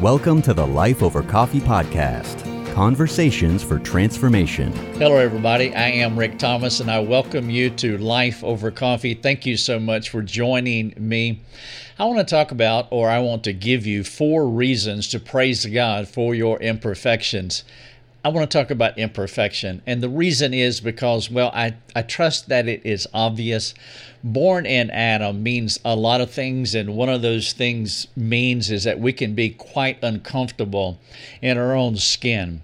Welcome to the Life Over Coffee podcast Conversations for Transformation. Hello, everybody. I am Rick Thomas, and I welcome you to Life Over Coffee. Thank you so much for joining me. I want to talk about, or I want to give you, four reasons to praise God for your imperfections. I want to talk about imperfection. And the reason is because, well, I, I trust that it is obvious. Born in Adam means a lot of things, and one of those things means is that we can be quite uncomfortable in our own skin.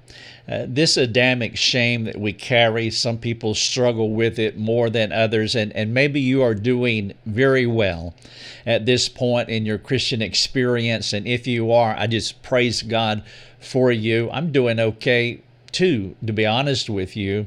Uh, this Adamic shame that we carry, some people struggle with it more than others, and, and maybe you are doing very well at this point in your Christian experience. And if you are, I just praise God for you. I'm doing okay too, to be honest with you.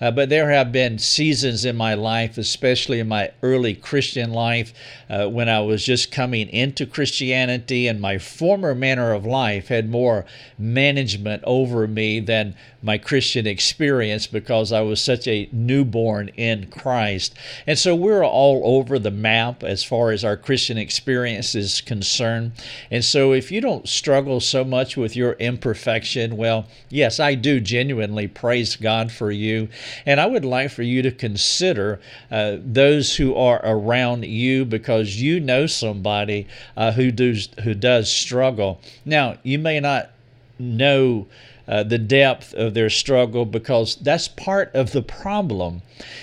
Uh, but there have been seasons in my life, especially in my early Christian life, uh, when I was just coming into Christianity, and my former manner of life had more management over me than my Christian experience because I was such a newborn in Christ. And so we're all over the map as far as our Christian experience is concerned. And so if you don't struggle so much with your imperfection, well, yes, I do genuinely praise God for you. And I would like for you to consider uh, those who are around you because you know somebody uh, who does who does struggle. Now, you may not know uh, the depth of their struggle because that's part of the problem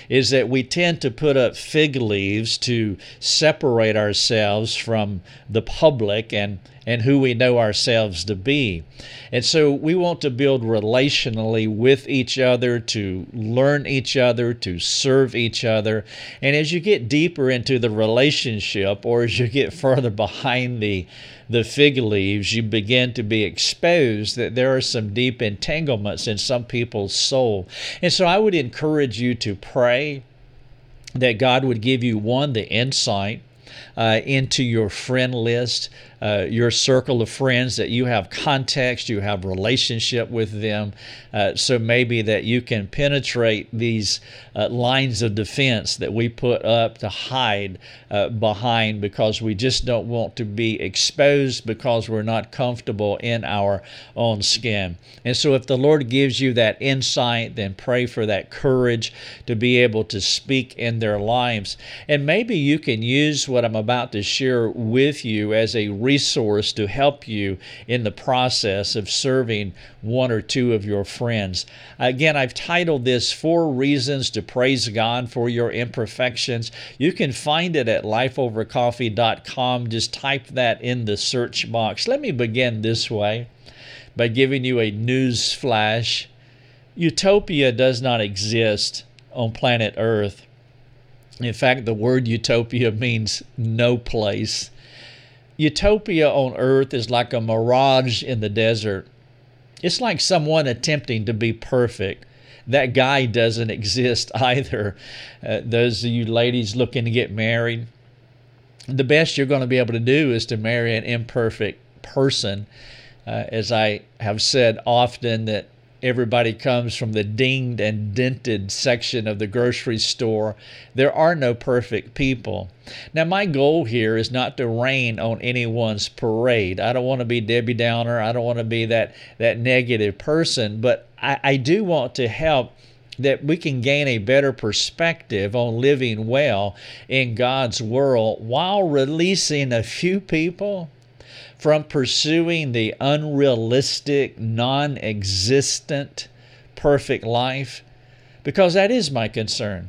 is that we tend to put up fig leaves to separate ourselves from the public and and who we know ourselves to be. And so we want to build relationally with each other, to learn each other, to serve each other. And as you get deeper into the relationship, or as you get further behind the the fig leaves, you begin to be exposed that there are some deep entanglements in some people's soul. And so I would encourage you to pray that God would give you one, the insight uh, into your friend list, uh, your circle of friends, that you have context, you have relationship with them, uh, so maybe that you can penetrate these uh, lines of defense that we put up to hide uh, behind because we just don't want to be exposed because we're not comfortable in our own skin. And so, if the Lord gives you that insight, then pray for that courage to be able to speak in their lives. And maybe you can use what I'm about to share with you as a resource to help you in the process of serving one or two of your friends. Again, I've titled this Four Reasons to Praise God for Your Imperfections. You can find it at lifeovercoffee.com. Just type that in the search box. Let me begin this way by giving you a news flash. Utopia does not exist on planet Earth. In fact, the word utopia means no place. Utopia on earth is like a mirage in the desert. It's like someone attempting to be perfect. That guy doesn't exist either. Uh, those of you ladies looking to get married, the best you're going to be able to do is to marry an imperfect person. Uh, as I have said often, that everybody comes from the dinged and dented section of the grocery store. There are no perfect people. Now, my goal here is not to rain on anyone's parade. I don't want to be Debbie Downer. I don't want to be that, that negative person, but I, I do want to help that we can gain a better perspective on living well in God's world while releasing a few people from pursuing the unrealistic, non existent, perfect life? Because that is my concern.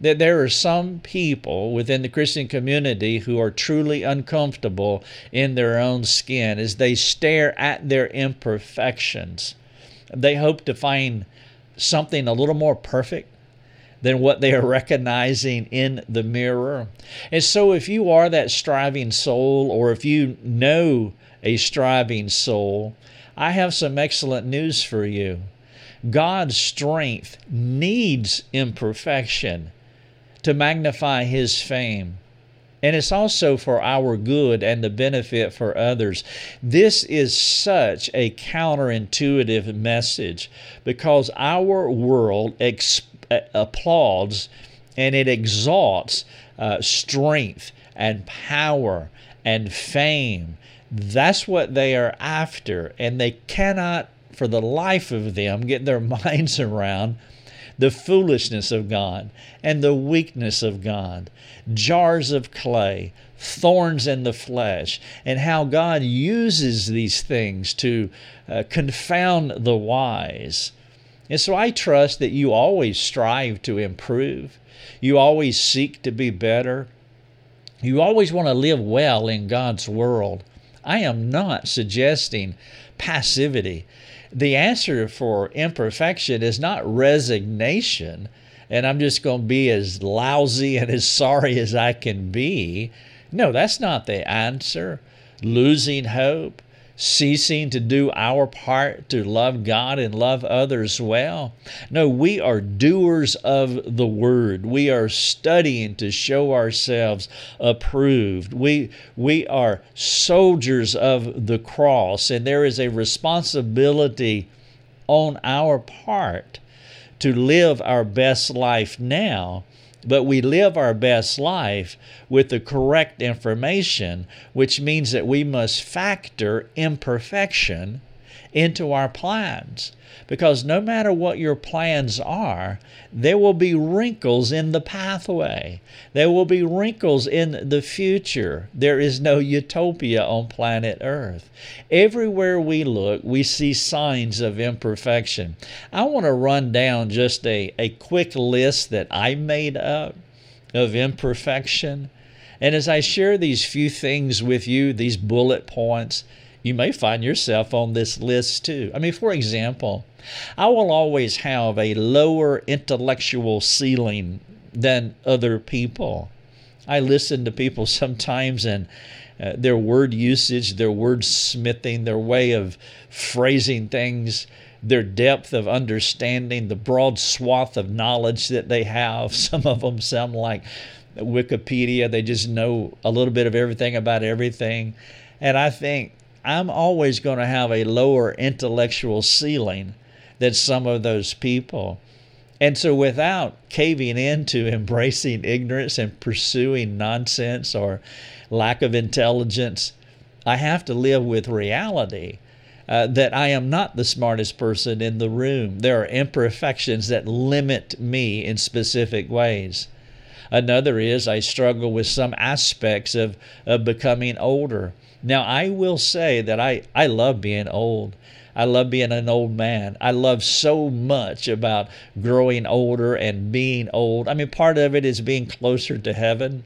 That there are some people within the Christian community who are truly uncomfortable in their own skin as they stare at their imperfections. They hope to find something a little more perfect than what they are recognizing in the mirror. And so, if you are that striving soul, or if you know a striving soul, I have some excellent news for you. God's strength needs imperfection to magnify His fame. And it's also for our good and the benefit for others. This is such a counterintuitive message because our world expands applauds and it exalts uh, strength and power and fame. That's what they are after, and they cannot, for the life of them, get their minds around the foolishness of God and the weakness of God, jars of clay, thorns in the flesh, and how God uses these things to uh, confound the wise. And so I trust that you always strive to improve. You always seek to be better. You always want to live well in God's world. I am not suggesting passivity. The answer for imperfection is not resignation, and I'm just going to be as lousy and as sorry as I can be. No, that's not the answer. Losing hope, ceasing to do our part to love God and love others well. No, we are doers of the word. We are studying to show ourselves approved. We we are soldiers of the cross and there is a responsibility on our part to live our best life now but we live our best life with the correct information, which means that we must factor imperfection into our plans. Because no matter what your plans are, there will be wrinkles in the pathway. There will be wrinkles in the future. There is no utopia on planet Earth. Everywhere we look, we see signs of imperfection. I want to run down just a, a quick list that I made up of imperfection. And as I share these few things with you, these bullet points, you may find yourself on this list too. I mean, for example, I will always have a lower intellectual ceiling than other people. I listen to people sometimes and uh, their word usage, their word smithing, their way of phrasing things, their depth of understanding, the broad swath of knowledge that they have. Some of them sound like Wikipedia, they just know a little bit of everything about everything. And I think I'm always going to have a lower intellectual ceiling than some of those people. And so, without caving into embracing ignorance and pursuing nonsense or lack of intelligence, I have to live with reality. Uh, that I am not the smartest person in the room. There are imperfections that limit me in specific ways. Another is I struggle with some aspects of, of becoming older. Now, I will say that I, I love being old. I love being an old man. I love so much about growing older and being old. I mean, part of it is being closer to heaven.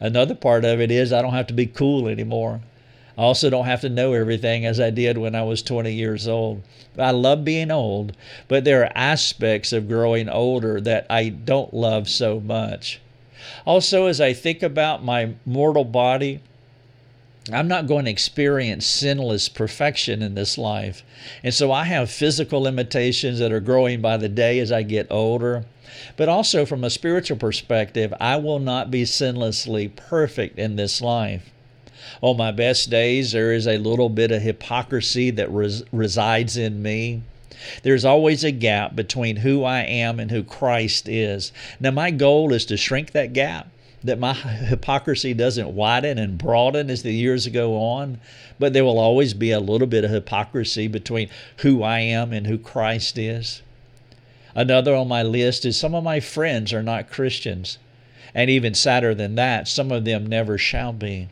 Another part of it is I don't have to be cool anymore. I also don't have to know everything as I did when I was 20 years old. I love being old, but there are aspects of growing older that I don't love so much. Also, as I think about my mortal body, I'm not going to experience sinless perfection in this life. And so I have physical limitations that are growing by the day as I get older. But also, from a spiritual perspective, I will not be sinlessly perfect in this life. On my best days, there is a little bit of hypocrisy that res- resides in me. There's always a gap between who I am and who Christ is. Now, my goal is to shrink that gap that my hypocrisy doesn't widen and broaden as the years go on, but there will always be a little bit of hypocrisy between who I am and who Christ is. Another on my list is some of my friends are not Christians. And even sadder than that, some of them never shall be.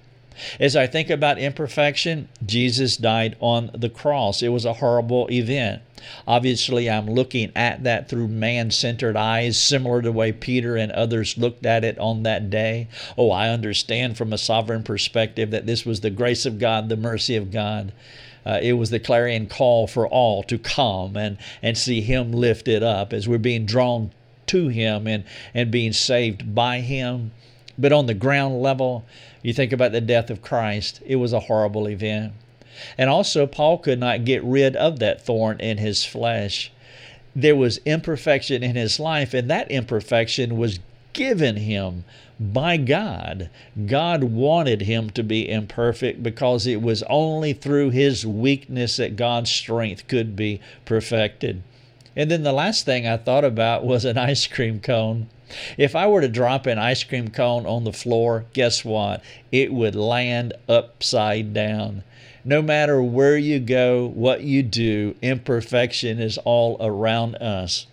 As I think about imperfection, Jesus died on the cross. It was a horrible event. Obviously, I'm looking at that through man centered eyes, similar to the way Peter and others looked at it on that day. Oh, I understand from a sovereign perspective that this was the grace of God, the mercy of God. Uh, it was the clarion call for all to come and, and see Him lifted up as we're being drawn to Him and, and being saved by Him. But on the ground level, you think about the death of Christ, it was a horrible event. And also, Paul could not get rid of that thorn in his flesh. There was imperfection in his life, and that imperfection was given him by God. God wanted him to be imperfect because it was only through his weakness that God's strength could be perfected. And then the last thing I thought about was an ice cream cone. If I were to drop an ice cream cone on the floor, guess what? It would land upside down. No matter where you go, what you do, imperfection is all around us.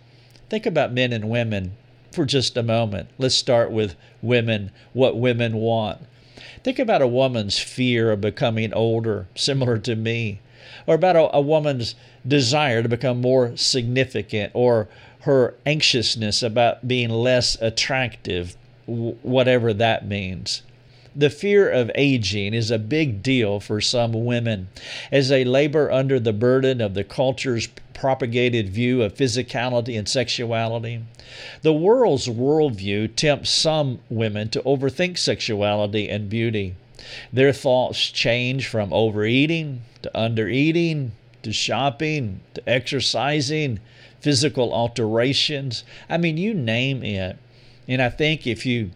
Think about men and women for just a moment. Let's start with women, what women want. Think about a woman's fear of becoming older, similar to me, or about a, a woman's desire to become more significant, or her anxiousness about being less attractive, whatever that means. The fear of aging is a big deal for some women as they labor under the burden of the culture's propagated view of physicality and sexuality. The world's worldview tempts some women to overthink sexuality and beauty. Their thoughts change from overeating to undereating to shopping to exercising, physical alterations. I mean, you name it. And I think if you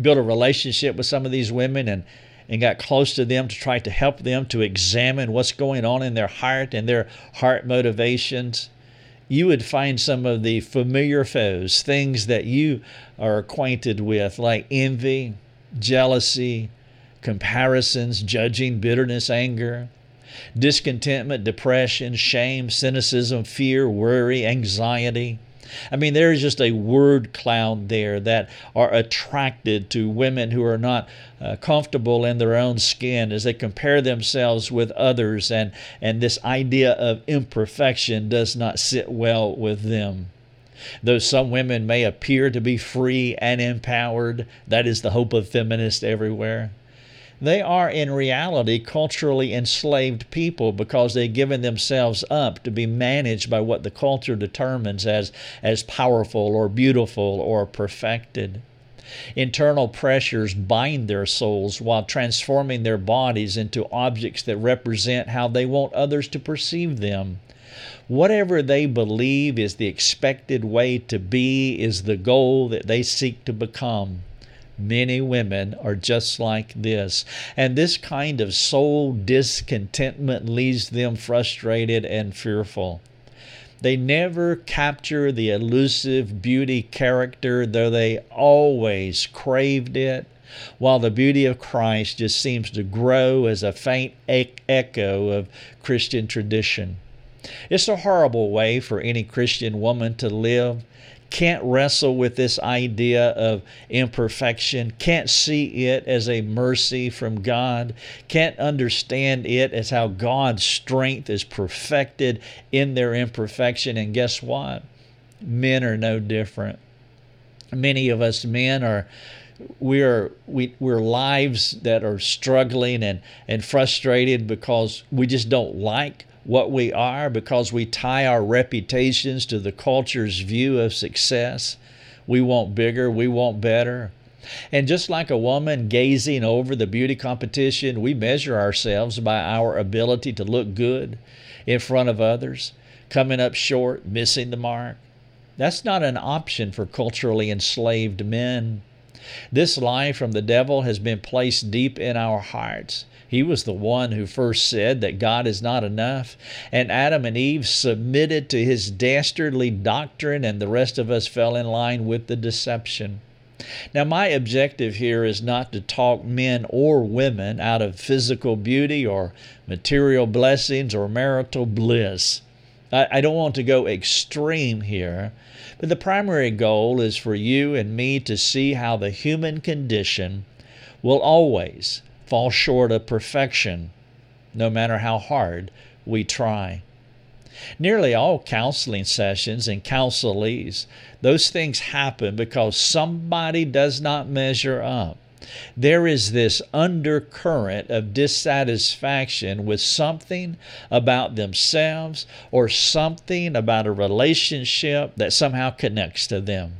build a relationship with some of these women and and got close to them to try to help them to examine what's going on in their heart and their heart motivations, you would find some of the familiar foes, things that you are acquainted with, like envy, jealousy, comparisons, judging, bitterness, anger, discontentment, depression, shame, cynicism, fear, worry, anxiety. I mean, there's just a word cloud there that are attracted to women who are not uh, comfortable in their own skin as they compare themselves with others, and, and this idea of imperfection does not sit well with them. Though some women may appear to be free and empowered, that is the hope of feminists everywhere. They are in reality culturally enslaved people because they've given themselves up to be managed by what the culture determines as, as powerful or beautiful or perfected. Internal pressures bind their souls while transforming their bodies into objects that represent how they want others to perceive them. Whatever they believe is the expected way to be is the goal that they seek to become. Many women are just like this. And this kind of soul discontentment leaves them frustrated and fearful. They never capture the elusive beauty character, though they always craved it, while the beauty of Christ just seems to grow as a faint echo of Christian tradition. It's a horrible way for any Christian woman to live can't wrestle with this idea of imperfection, can't see it as a mercy from God, can't understand it as how God's strength is perfected in their imperfection. And guess what? Men are no different. Many of us men are we are we we're lives that are struggling and and frustrated because we just don't like what we are because we tie our reputations to the culture's view of success. We want bigger, we want better. And just like a woman gazing over the beauty competition, we measure ourselves by our ability to look good in front of others, coming up short, missing the mark. That's not an option for culturally enslaved men. This lie from the devil has been placed deep in our hearts. He was the one who first said that God is not enough. And Adam and Eve submitted to his dastardly doctrine, and the rest of us fell in line with the deception. Now, my objective here is not to talk men or women out of physical beauty or material blessings or marital bliss. I, don't want to go extreme here, but the primary goal is for you and me to see how the human condition will always fall short of perfection, no matter how hard we try. Nearly all counseling sessions and counselees, those things happen because somebody does not measure up. There is this undercurrent of dissatisfaction with something about themselves or something about a relationship that somehow connects to them.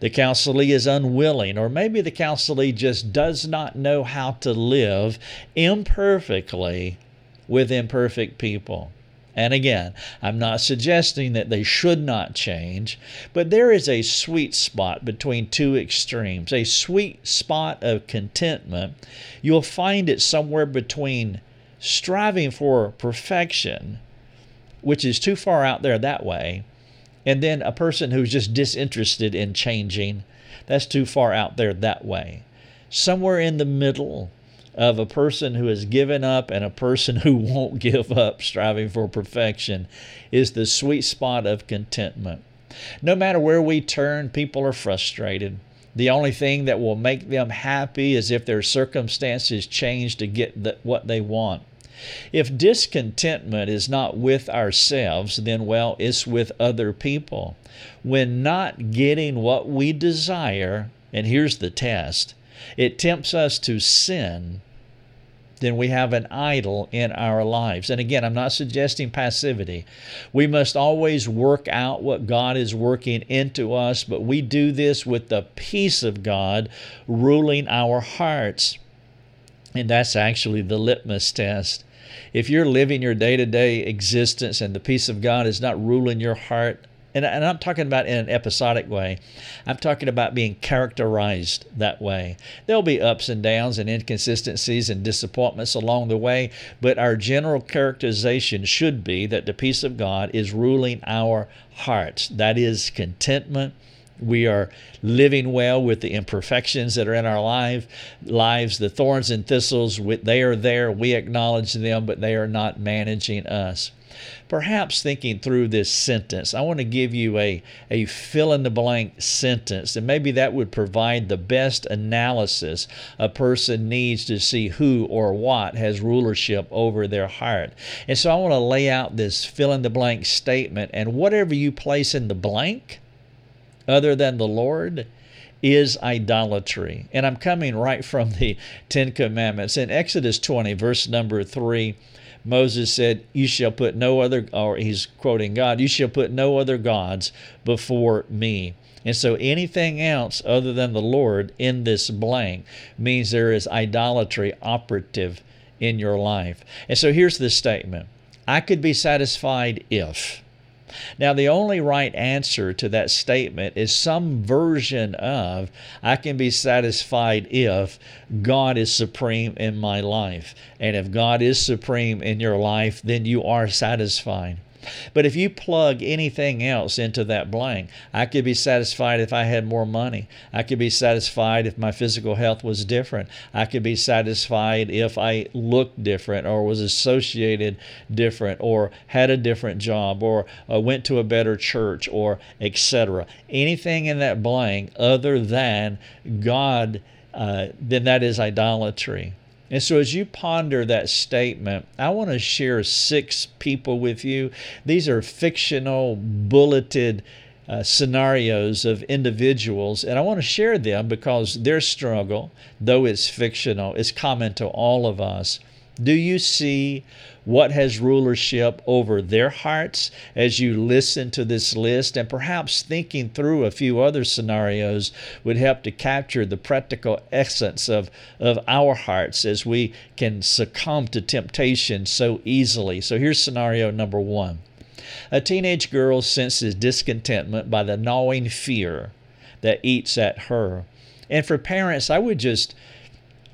The counselee is unwilling, or maybe the counselee just does not know how to live imperfectly with imperfect people. And again, I'm not suggesting that they should not change, but there is a sweet spot between two extremes, a sweet spot of contentment. You'll find it somewhere between striving for perfection, which is too far out there that way, And then a person who's just disinterested in changing, that's too far out there that way. Somewhere in the middle of a person who has given up and a person who won't give up, striving for perfection, is the sweet spot of contentment. No matter where we turn, people are frustrated. The only thing that will make them happy is if their circumstances change to get the, what they want. If discontentment is not with ourselves, then, well, it's with other people. When not getting what we desire, and here's the test it tempts us to sin then we have an idol in our lives. And again, I'm not suggesting passivity. We must always work out what God is working into us, but we do this with the peace of God ruling our hearts. And that's actually the litmus test. If you're living your day to day existence and the peace of God is not ruling your heart, and, and I'm talking about in an episodic way. I'm talking about being characterized that way. There'll be ups and downs and inconsistencies and disappointments along the way, but our general characterization should be that the peace of God is ruling our hearts. That is contentment. We are living well with the imperfections that are in our life, lives, the thorns and thistles, they are there. We acknowledge them, but they are not managing us perhaps thinking through this sentence, I want to give you a, a fill in the blank sentence, and maybe that would provide the best analysis a person needs to see who or what has rulership over their heart. And so I want to lay out this fill in the blank statement, and whatever you place in the blank, other than the Lord, is idolatry. And I'm coming right from the Ten Commandments. In Exodus 20, verse number 3, Moses said, You shall put no other, or he's quoting God, you shall put no other gods before me. And so anything else other than the Lord in this blank means there is idolatry operative in your life. And so here's the statement I could be satisfied if. Now, the only right answer to that statement is some version of I can be satisfied if God is supreme in my life. And if God is supreme in your life, then you are satisfied. But if you plug anything else into that blank, I could be satisfied if I had more money. I could be satisfied if my physical health was different. I could be satisfied if I looked different or was associated different or had a different job or uh, went to a better church or etc. Anything in that blank other than God, uh, then that is idolatry. And so, as you ponder that statement, I want to share six people with you. These are fictional, bulleted uh, scenarios of individuals, and I want to share them because their struggle, though it's fictional, is common to all of us. Do you see what has rulership over their hearts as you listen to this list? And perhaps thinking through a few other scenarios would help to capture the practical essence of, of our hearts as we can succumb to temptation so easily. So here's scenario number one a teenage girl senses discontentment by the gnawing fear that eats at her. And for parents, I would just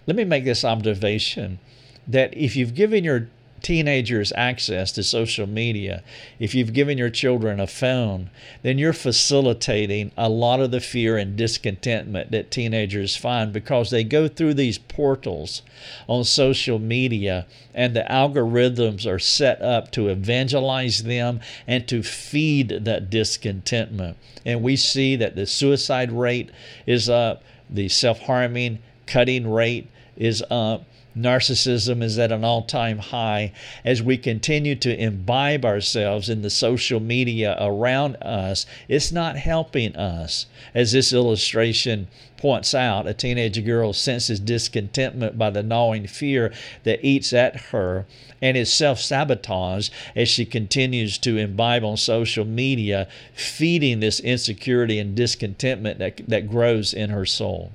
let me make this observation that if you've given your teenagers access to social media, if you've given your children a phone, then you're facilitating a lot of the fear and discontentment that teenagers find because they go through these portals on social media and the algorithms are set up to evangelize them and to feed that discontentment. And we see that the suicide rate is up, the self harming, cutting rate is up Narcissism is at an all time high as we continue to imbibe ourselves in the social media around us. It's not helping us. As this illustration points out, a teenage girl senses discontentment by the gnawing fear that eats at her and is self sabotage as she continues to imbibe on social media, feeding this insecurity and discontentment that, that grows in her soul.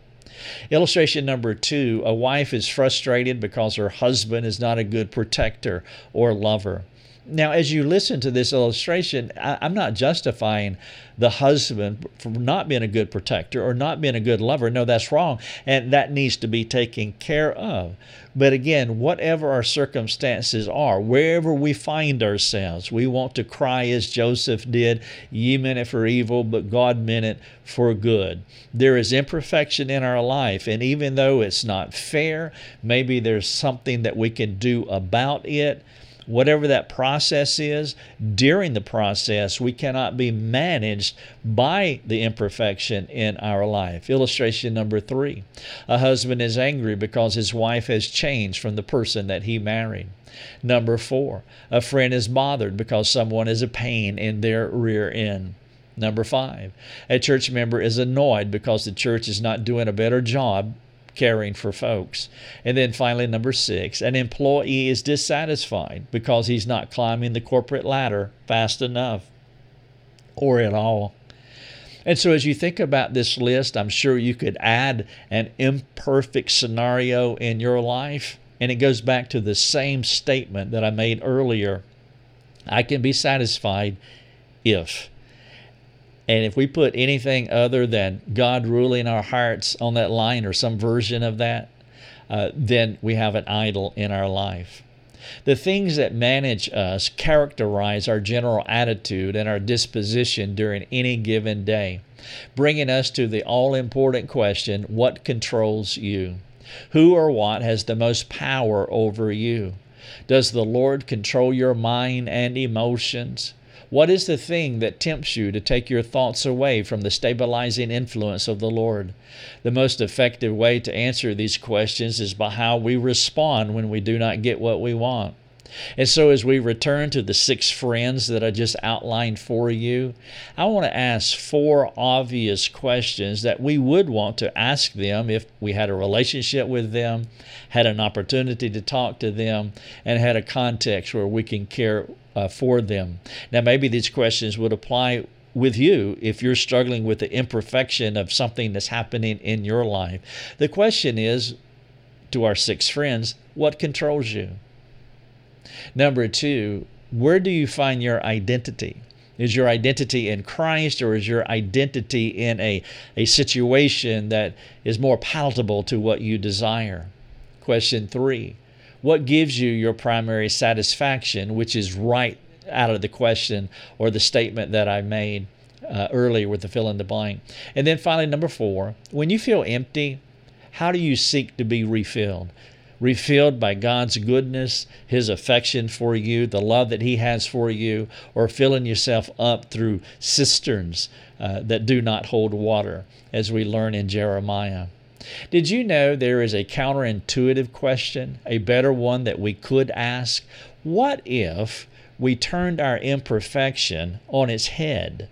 Illustration number two a wife is frustrated because her husband is not a good protector or lover. Now, as you listen to this illustration, I, am not justifying the husband for not being a good protector or not being a good lover. No, that's wrong. And that needs to be taken care of. But again, whatever our circumstances are, wherever we find ourselves, we want to cry as Joseph did, Ye meant it for evil, but God meant it for good. There is imperfection in our life, and even though it's not fair, maybe there's something that we can do about it whatever that process is, during the process, we cannot be managed by the imperfection in our life. Illustration number three a husband is angry because his wife has changed from the person that he married. Number four, a friend is bothered because someone is a pain in their rear end. Number five, a church member is annoyed because the church is not doing a better job caring for folks. And then finally, number six, an employee is dissatisfied because he's not climbing the corporate ladder fast enough or at all. And so, as you think about this list, I'm sure you could add an imperfect scenario in your life. And it goes back to the same statement that I made earlier I can be satisfied if. And if we put anything other than God ruling our hearts on that line or some version of that, uh, then we have an idol in our life. The things that manage us characterize our general attitude and our disposition during any given day, bringing us to the all important question what controls you? Who or what has the most power over you? Does the Lord control your mind and emotions? What is the thing that tempts you to take your thoughts away from the stabilizing influence of the Lord? The most effective way to answer these questions is by how we respond when we do not get what we want. And so, as we return to the six friends that I just outlined for you, I want to ask four obvious questions that we would want to ask them if we had a relationship with them, had an opportunity to talk to them, and had a context where we can care uh, for them. Now, maybe these questions would apply with you if you're struggling with the imperfection of something that's happening in your life. The question is to our six friends, what controls you? Number two, where do you find your identity? Is your identity in Christ or is your identity in a, a situation that is more palatable to what you desire? Question three, what gives you your primary satisfaction, which is right out of the question or the statement that I made uh, earlier with the fill in the blank. And then finally, number four, when you feel empty, how do you seek to be refilled? Refilled by God's goodness, His affection for you, the love that He has for you, or filling yourself up through cisterns uh, that do not hold water, as we learn in Jeremiah. Did you know there is a counterintuitive question, a better one that we could ask? What if we turned our imperfection on its head?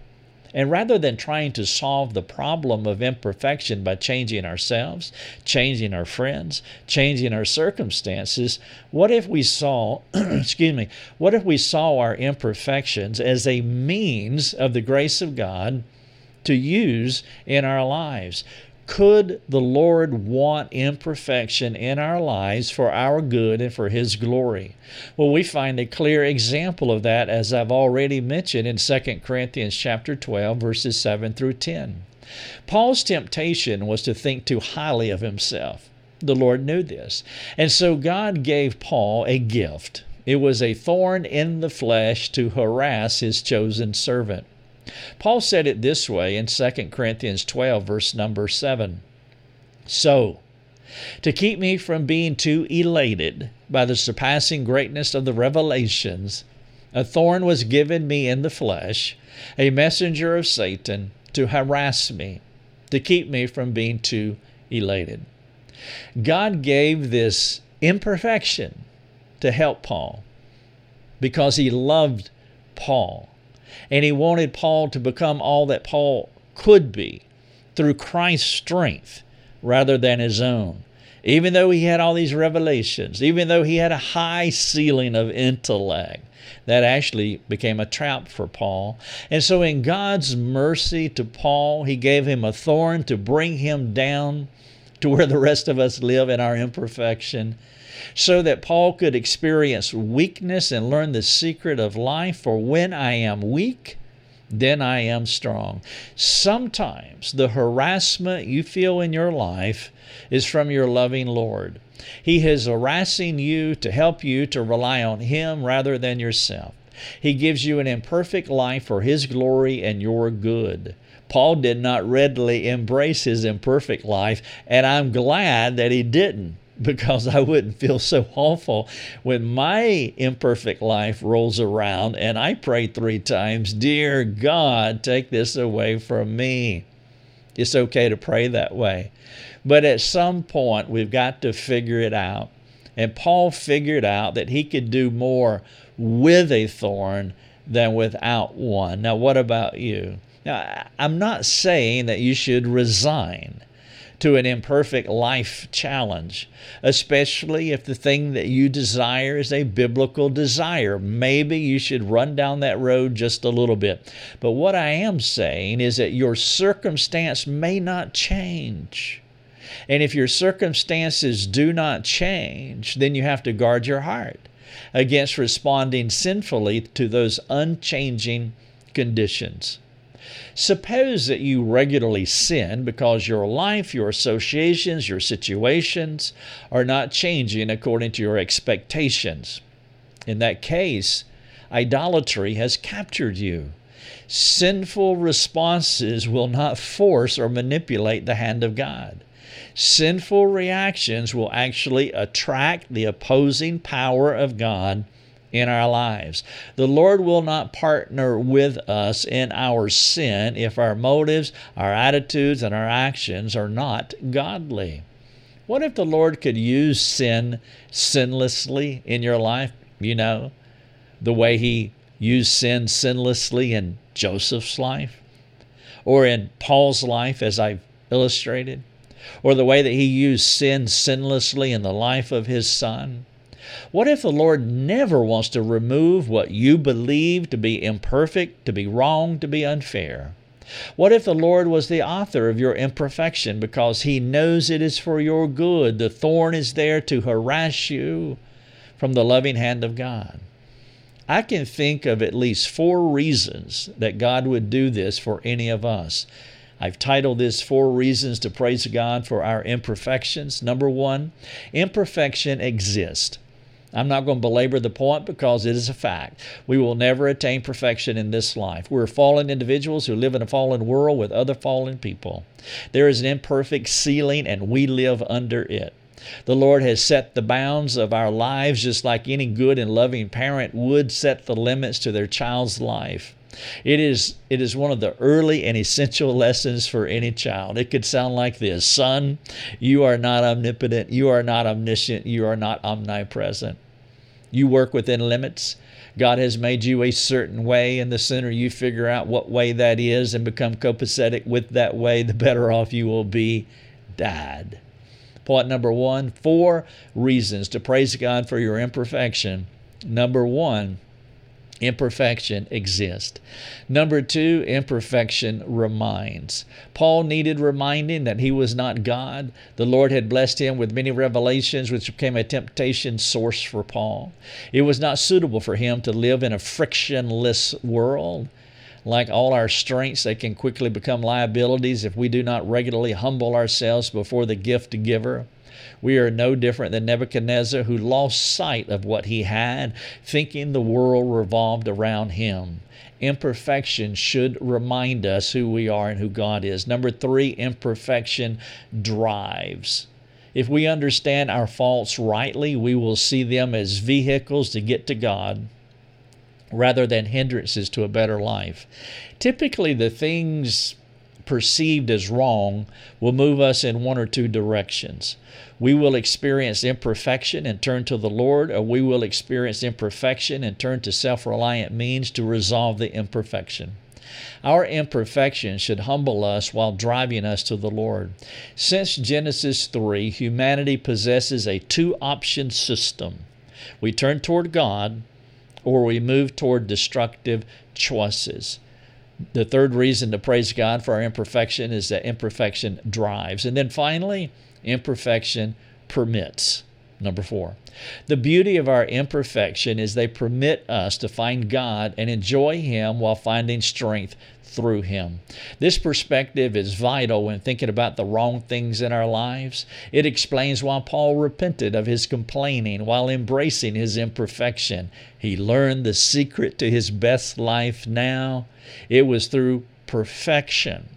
And rather than trying to solve the problem of imperfection by changing ourselves, changing our friends, changing our circumstances, what if we saw, excuse me, what if we saw our imperfections as a means of the grace of God to use in our lives? Could the Lord want imperfection in our lives for our good and for His glory? Well, we find a clear example of that, as I've already mentioned in 2 Corinthians chapter 12, verses 7 through 10. Paul's temptation was to think too highly of himself. The Lord knew this. And so God gave Paul a gift. It was a thorn in the flesh to harass his chosen servant. Paul said it this way in 2 Corinthians 12, verse number 7. So, to keep me from being too elated by the surpassing greatness of the revelations, a thorn was given me in the flesh, a messenger of Satan to harass me, to keep me from being too elated. God gave this imperfection to help Paul because he loved Paul and he wanted Paul to become all that Paul could be through Christ's strength rather than his own. Even though he had all these revelations, even though he had a high ceiling of intellect, that actually became a trap for Paul. And so, in God's mercy to Paul, he gave him a thorn to bring him down to where the rest of us live in our imperfection. So that Paul could experience weakness and learn the secret of life. For when I am weak, then I am strong. Sometimes the harassment you feel in your life is from your loving Lord. He is harassing you to help you to rely on Him rather than yourself. He gives you an imperfect life for His glory and your good. Paul did not readily embrace his imperfect life, and I'm glad that he didn't because I wouldn't feel so awful when my imperfect life rolls around and I pray three times, Dear God, take this away from me. It's okay to pray that way. But at some point, we've got to figure it out. And Paul figured out that he could do more with a thorn than without one. Now, what about you? Now, I'm not saying that you should resign to an imperfect life challenge, especially if the thing that you desire is a biblical desire. Maybe you should run down that road just a little bit. But what I am saying is that your circumstance may not change. And if your circumstances do not change, then you have to guard your heart against responding sinfully to those unchanging conditions. Suppose that you regularly sin because your life, your associations, your situations are not changing according to your expectations. In that case, idolatry has captured you. Sinful responses will not force or manipulate the hand of God. Sinful reactions will actually attract the opposing power of God in our lives. The Lord will not partner with us in our sin if our motives, our attitudes, and our actions are not godly. What if the Lord could use sin sinlessly in your life? You know, the way He used sin sinlessly in Joseph's life, or in Paul's life, as I've illustrated, or the way that He used sin sinlessly in the life of His Son what if the Lord never wants to remove what you believe to be imperfect, to be wrong, to be unfair? What if the Lord was the author of your imperfection because He knows it is for your good? The thorn is there to harass you from the loving hand of God. I can think of at least four reasons that God would do this for any of us. I've titled this Four Reasons to Praise God for Our Imperfections. Number one, imperfection exists. I'm not going to belabor the point because it is a fact. We will never attain perfection in this life. We're fallen individuals who live in a fallen world with other fallen people. There is an imperfect ceiling, and we live under it. The Lord has set the bounds of our lives just like any good and loving parent would set the limits to their child's life. It is, it is one of the early and essential lessons for any child. It could sound like this Son, you are not omnipotent, you are not omniscient, you are not omnipresent. You work within limits. God has made you a certain way, and the sooner you figure out what way that is and become copacetic with that way, the better off you will be. Dad. Point number one four reasons to praise God for your imperfection. Number one, imperfection exists. Number two, imperfection reminds. Paul needed reminding that he was not God. The Lord had blessed him with many revelations, which became a temptation source for Paul. It was not suitable for him to live in a frictionless world. Like all our strengths, they can quickly become liabilities if we do not regularly humble ourselves before the gift giver. We are no different than Nebuchadnezzar, who lost sight of what he had, thinking the world revolved around him. Imperfection should remind us who we are and who God is. Number three, imperfection drives. If we understand our faults rightly, we will see them as vehicles to get to God rather than hindrances to a better life. Typically, the things perceived as wrong will move us in one or two directions. We will experience imperfection and turn to the Lord, or we will experience imperfection and turn to self reliant means to resolve the imperfection. Our imperfection should humble us while driving us to the Lord. Since Genesis 3, humanity possesses a two option system. We turn toward God or we move toward destructive choices. The third reason to praise God for our imperfection is that imperfection drives. And then finally, imperfection permits. Number four, the beauty of our imperfection is they permit us to find God and enjoy Him while finding strength through Him. This perspective is vital when thinking about the wrong things in our lives. It explains why Paul repented of his complaining while embracing his imperfection. He learned the secret to his best life now. It was through perfection.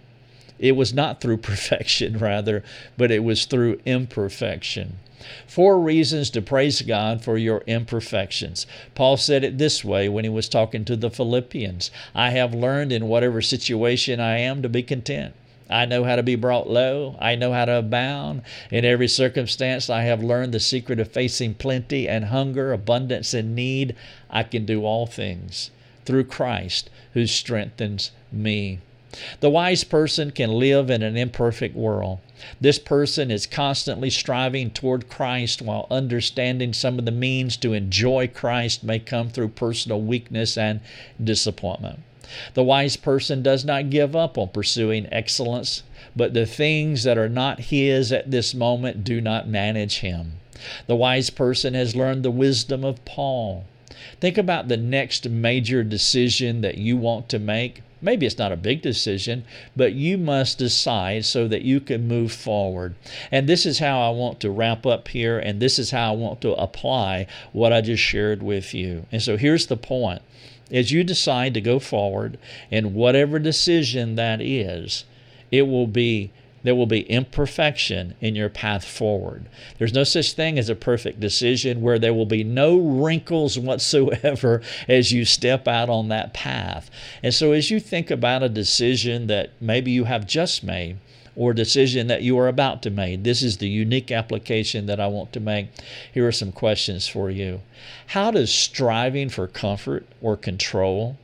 It was not through perfection, rather, but it was through imperfection. Four reasons to praise God for your imperfections. Paul said it this way when he was talking to the Philippians I have learned in whatever situation I am to be content. I know how to be brought low. I know how to abound. In every circumstance, I have learned the secret of facing plenty and hunger, abundance and need. I can do all things through Christ who strengthens me. The wise person can live in an imperfect world. This person is constantly striving toward Christ while understanding some of the means to enjoy Christ may come through personal weakness and disappointment. The wise person does not give up on pursuing excellence, but the things that are not his at this moment do not manage him. The wise person has learned the wisdom of Paul. Think about the next major decision that you want to make. Maybe it's not a big decision, but you must decide so that you can move forward. And this is how I want to wrap up here, and this is how I want to apply what I just shared with you. And so here's the point as you decide to go forward, and whatever decision that is, it will be there will be imperfection in your path forward. There's no such thing as a perfect decision where there will be no wrinkles whatsoever as you step out on that path. And so, as you think about a decision that maybe you have just made, or a decision that you are about to make. This is the unique application that I want to make. Here are some questions for you. How does striving for comfort or control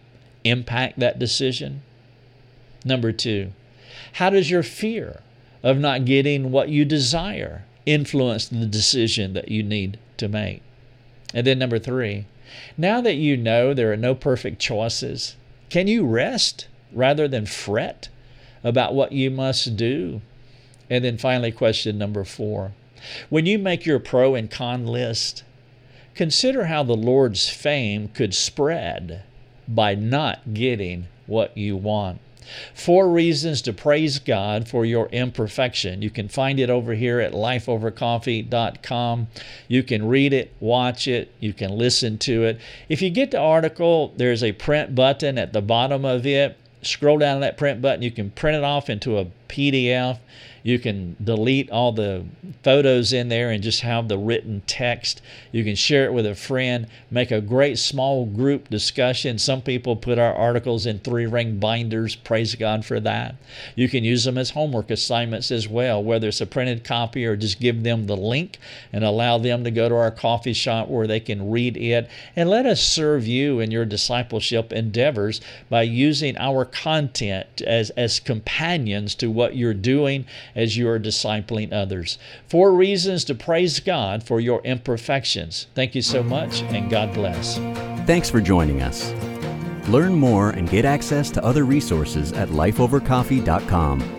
impact that decision? Number two, how does your fear of not getting what you desire influence the decision that you need to make. And then, number three, now that you know there are no perfect choices, can you rest rather than fret about what you must do? And then finally, question number four when you make your pro and con list, consider how the Lord's fame could spread by not getting what you want. Four reasons to praise God for your imperfection. You can find it over here at lifeovercoffee.com. You can read it, watch it, you can listen to it. If you get the article, there's a print button at the bottom of it. Scroll down that print button, you can print it off into a PDF you can delete all the photos in there and just have the written text. You can share it with a friend, make a great small group discussion. Some people put our articles in three ring binders. Praise God for that. You can use them as homework assignments as well, whether it's a printed copy or just give them the link and allow them to go to our coffee shop where they can read it. And let us serve you in your discipleship endeavors by using our content as, as companions to what you're doing as you are discipling others. Four reasons to praise God for your imperfections. Thank you so much, and God bless. Thanks for joining us. Learn more and get access to other resources at lifeovercoffee.com.